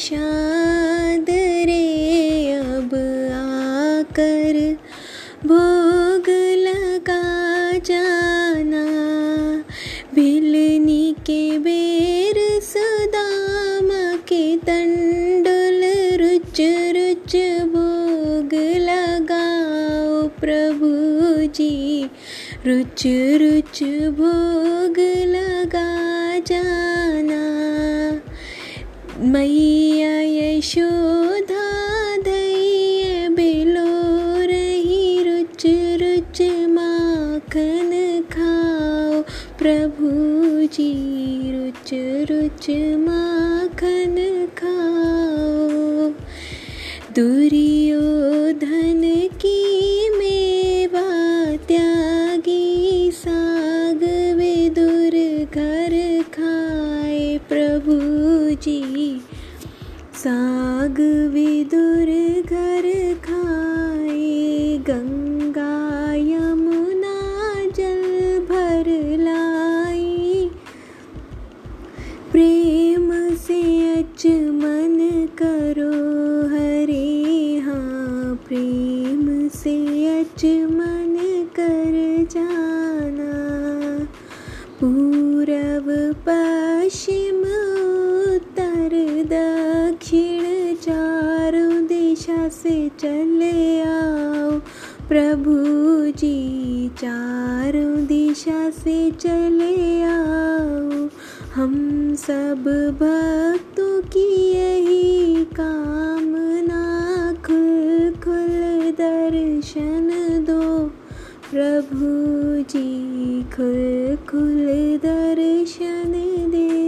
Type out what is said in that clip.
निषाद रे अब आकर भोग लगा जाना। बिलनी के बेर सदाम के तंडुल रुच रुच भोग लगाओ प्रभु जी। रुच रुच भोग लगा जाना। मई यशोधा दैय बिलो रही रुच रुच माखन खाओ। प्रभु जी रुच रुच माखन खाओ। दुर्योधन की मेवा त्यागी साग विदुर घर खाए। प्रभु जी साग विदुर घर खाए गंगा यमुना जल भर लाई प्रेम से अचमन करो हरे हाँ प्रेम से अचमन कर जाना। पूरब पश्चिम दिशा से चले आओ। प्रभु जी, चारों दिशा से चले आओ। हम सब भक्तों की यही कामना खुल खुल दर्शन दो। प्रभु जी खुल खुल दर्शन दे।